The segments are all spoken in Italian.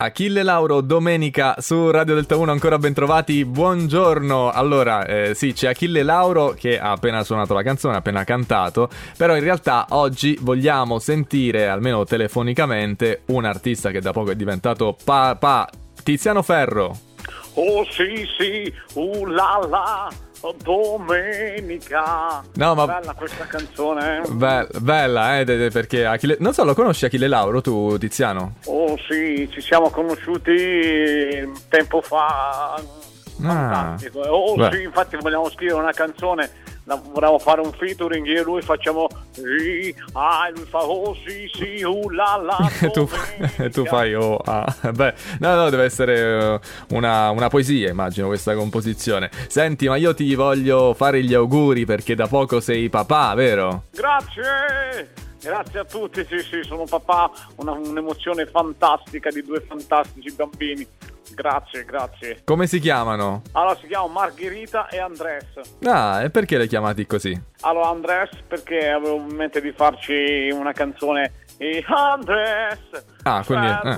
Achille Lauro, domenica su Radio Delta 1, ancora ben trovati, buongiorno. Allora, eh, sì, c'è Achille Lauro che ha appena suonato la canzone, ha appena cantato, però in realtà oggi vogliamo sentire, almeno telefonicamente, un artista che da poco è diventato papà, Tiziano Ferro. Oh sì sì, uh la la, domenica. No, ma... Bella questa canzone. eh? Be- bella, eh, perché Achille... Non so, lo conosci Achille Lauro tu, Tiziano? Oh sì, ci siamo conosciuti tempo fa. Fantastico. Oh Beh. sì, infatti vogliamo scrivere una canzone, volevamo fare un featuring, io e lui facciamo sì, ah, e lui fa oh sì sì, uh la la. E tu, tu fai oh ah. Beh, no, no, deve essere eh, una, una poesia, immagino, questa composizione. Senti, ma io ti voglio fare gli auguri perché da poco sei papà, vero? Grazie! Grazie a tutti, sì sì, sono papà, una- un'emozione fantastica di due fantastici bambini. Grazie, grazie. Come si chiamano? Allora si chiamano Margherita e Andres. Ah, e perché hai chiamati così? Allora Andres perché avevo in mente di farci una canzone e Andres Ah, quindi, eh.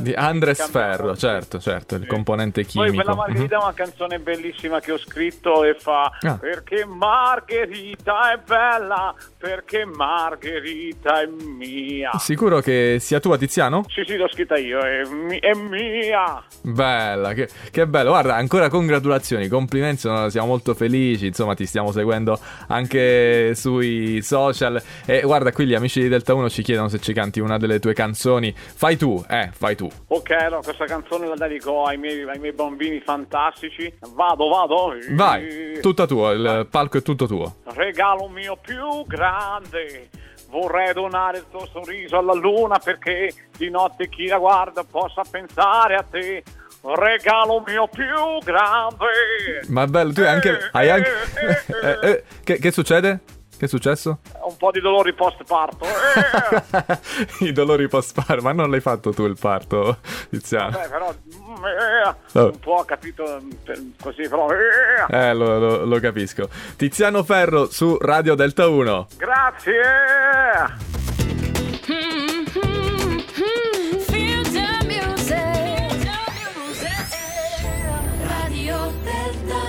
Di Andres. Ferro, certo, certo, il Sì. componente Poi chimico. quella Margherita è una canzone bellissima che ho scritto e fa Ah. Perché Margherita è bella, perché Margherita è mia. Mhm. Sicuro che sia tua, Tiziano? Sì, sì, l'ho scritta io, è, mi- è mia. Bella, che, che bello. Guarda, ancora congratulazioni, complimenti, siamo molto felici. Insomma, ti stiamo seguendo anche sui social. E guarda, qui gli amici di Delta 1 ci chiedono se ci canti una delle tue canzoni. Fai tu, eh, fai tu. Ok, allora questa canzone la dedico ai miei, ai miei bambini fantastici. Vado, vado. Vai, tutta tua, il palco è tutto tuo. Regalo mio più grande. Vorrei donare il tuo sorriso alla luna perché di notte chi la guarda possa pensare a te. Regalo mio più grande. Ma bello, tu hai anche. Hai anche... Eh, Eh, eh, che, che succede? Che è successo? Un po' di dolori post parto. I dolori post parto, ma non l'hai fatto tu il parto, Tiziano. Vabbè, però mm, eh, un po' capito mm, così, però. Eh. eh, lo, lo, lo capisco. Tiziano Ferro su Radio Delta 1. Grazie. Radio Delta